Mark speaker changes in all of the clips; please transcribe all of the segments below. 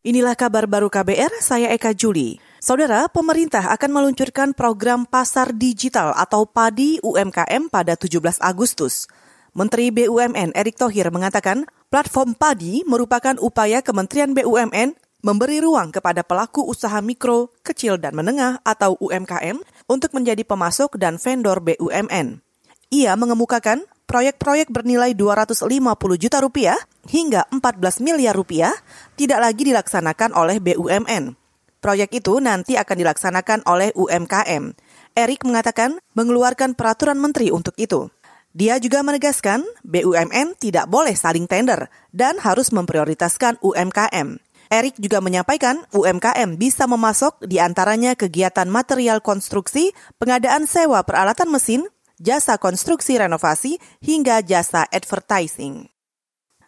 Speaker 1: Inilah kabar baru KBR, saya Eka Juli. Saudara, pemerintah akan meluncurkan program pasar digital atau PADI UMKM pada 17 Agustus. Menteri BUMN Erick Thohir mengatakan, platform PADI merupakan upaya Kementerian BUMN memberi ruang kepada pelaku usaha mikro, kecil, dan menengah atau UMKM untuk menjadi pemasok dan vendor BUMN. Ia mengemukakan proyek-proyek bernilai 250 juta rupiah hingga 14 miliar rupiah tidak lagi dilaksanakan oleh BUMN. Proyek itu nanti akan dilaksanakan oleh UMKM. Erik mengatakan mengeluarkan peraturan menteri untuk itu. Dia juga menegaskan BUMN tidak boleh saling tender dan harus memprioritaskan UMKM. Erik juga menyampaikan UMKM bisa memasok di antaranya kegiatan material konstruksi, pengadaan sewa peralatan mesin, jasa konstruksi renovasi, hingga jasa advertising.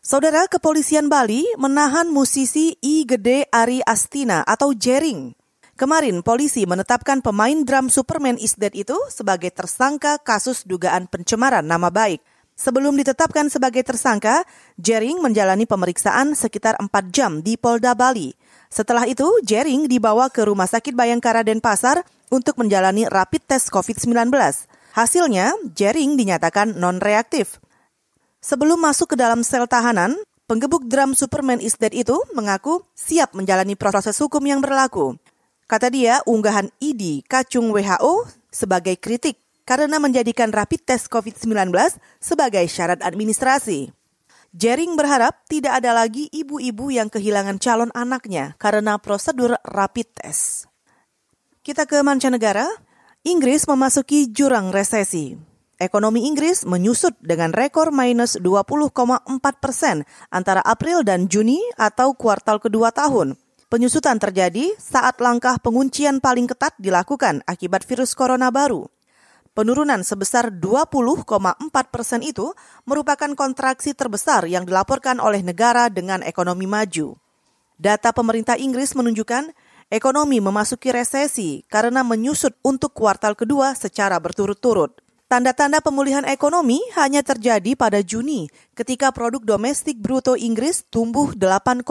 Speaker 1: Saudara Kepolisian Bali menahan musisi I Gede Ari Astina atau Jering. Kemarin polisi menetapkan pemain drum Superman is Dead itu sebagai tersangka kasus dugaan pencemaran nama baik. Sebelum ditetapkan sebagai tersangka, Jering menjalani pemeriksaan sekitar 4 jam di Polda Bali. Setelah itu, Jering dibawa ke Rumah Sakit Bayangkara Denpasar untuk menjalani rapid test COVID-19. Hasilnya, Jering dinyatakan non-reaktif. Sebelum masuk ke dalam sel tahanan, penggebuk drum Superman is Dead itu mengaku siap menjalani proses hukum yang berlaku. Kata dia, unggahan ID kacung WHO sebagai kritik karena menjadikan rapid test COVID-19 sebagai syarat administrasi. Jering berharap tidak ada lagi ibu-ibu yang kehilangan calon anaknya karena prosedur rapid test. Kita ke mancanegara, Inggris memasuki jurang resesi. Ekonomi Inggris menyusut dengan rekor minus 20,4 persen antara April dan Juni atau kuartal kedua tahun. Penyusutan terjadi saat langkah penguncian paling ketat dilakukan akibat virus corona baru. Penurunan sebesar 20,4 persen itu merupakan kontraksi terbesar yang dilaporkan oleh negara dengan ekonomi maju. Data pemerintah Inggris menunjukkan ekonomi memasuki resesi karena menyusut untuk kuartal kedua secara berturut-turut. Tanda-tanda pemulihan ekonomi hanya terjadi pada Juni ketika produk domestik bruto Inggris tumbuh 8,7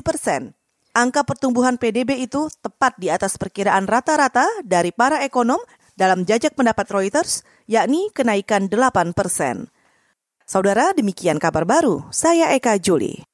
Speaker 1: persen. Angka pertumbuhan PDB itu tepat di atas perkiraan rata-rata dari para ekonom dalam jajak pendapat Reuters, yakni kenaikan 8 persen. Saudara, demikian kabar baru. Saya Eka Juli.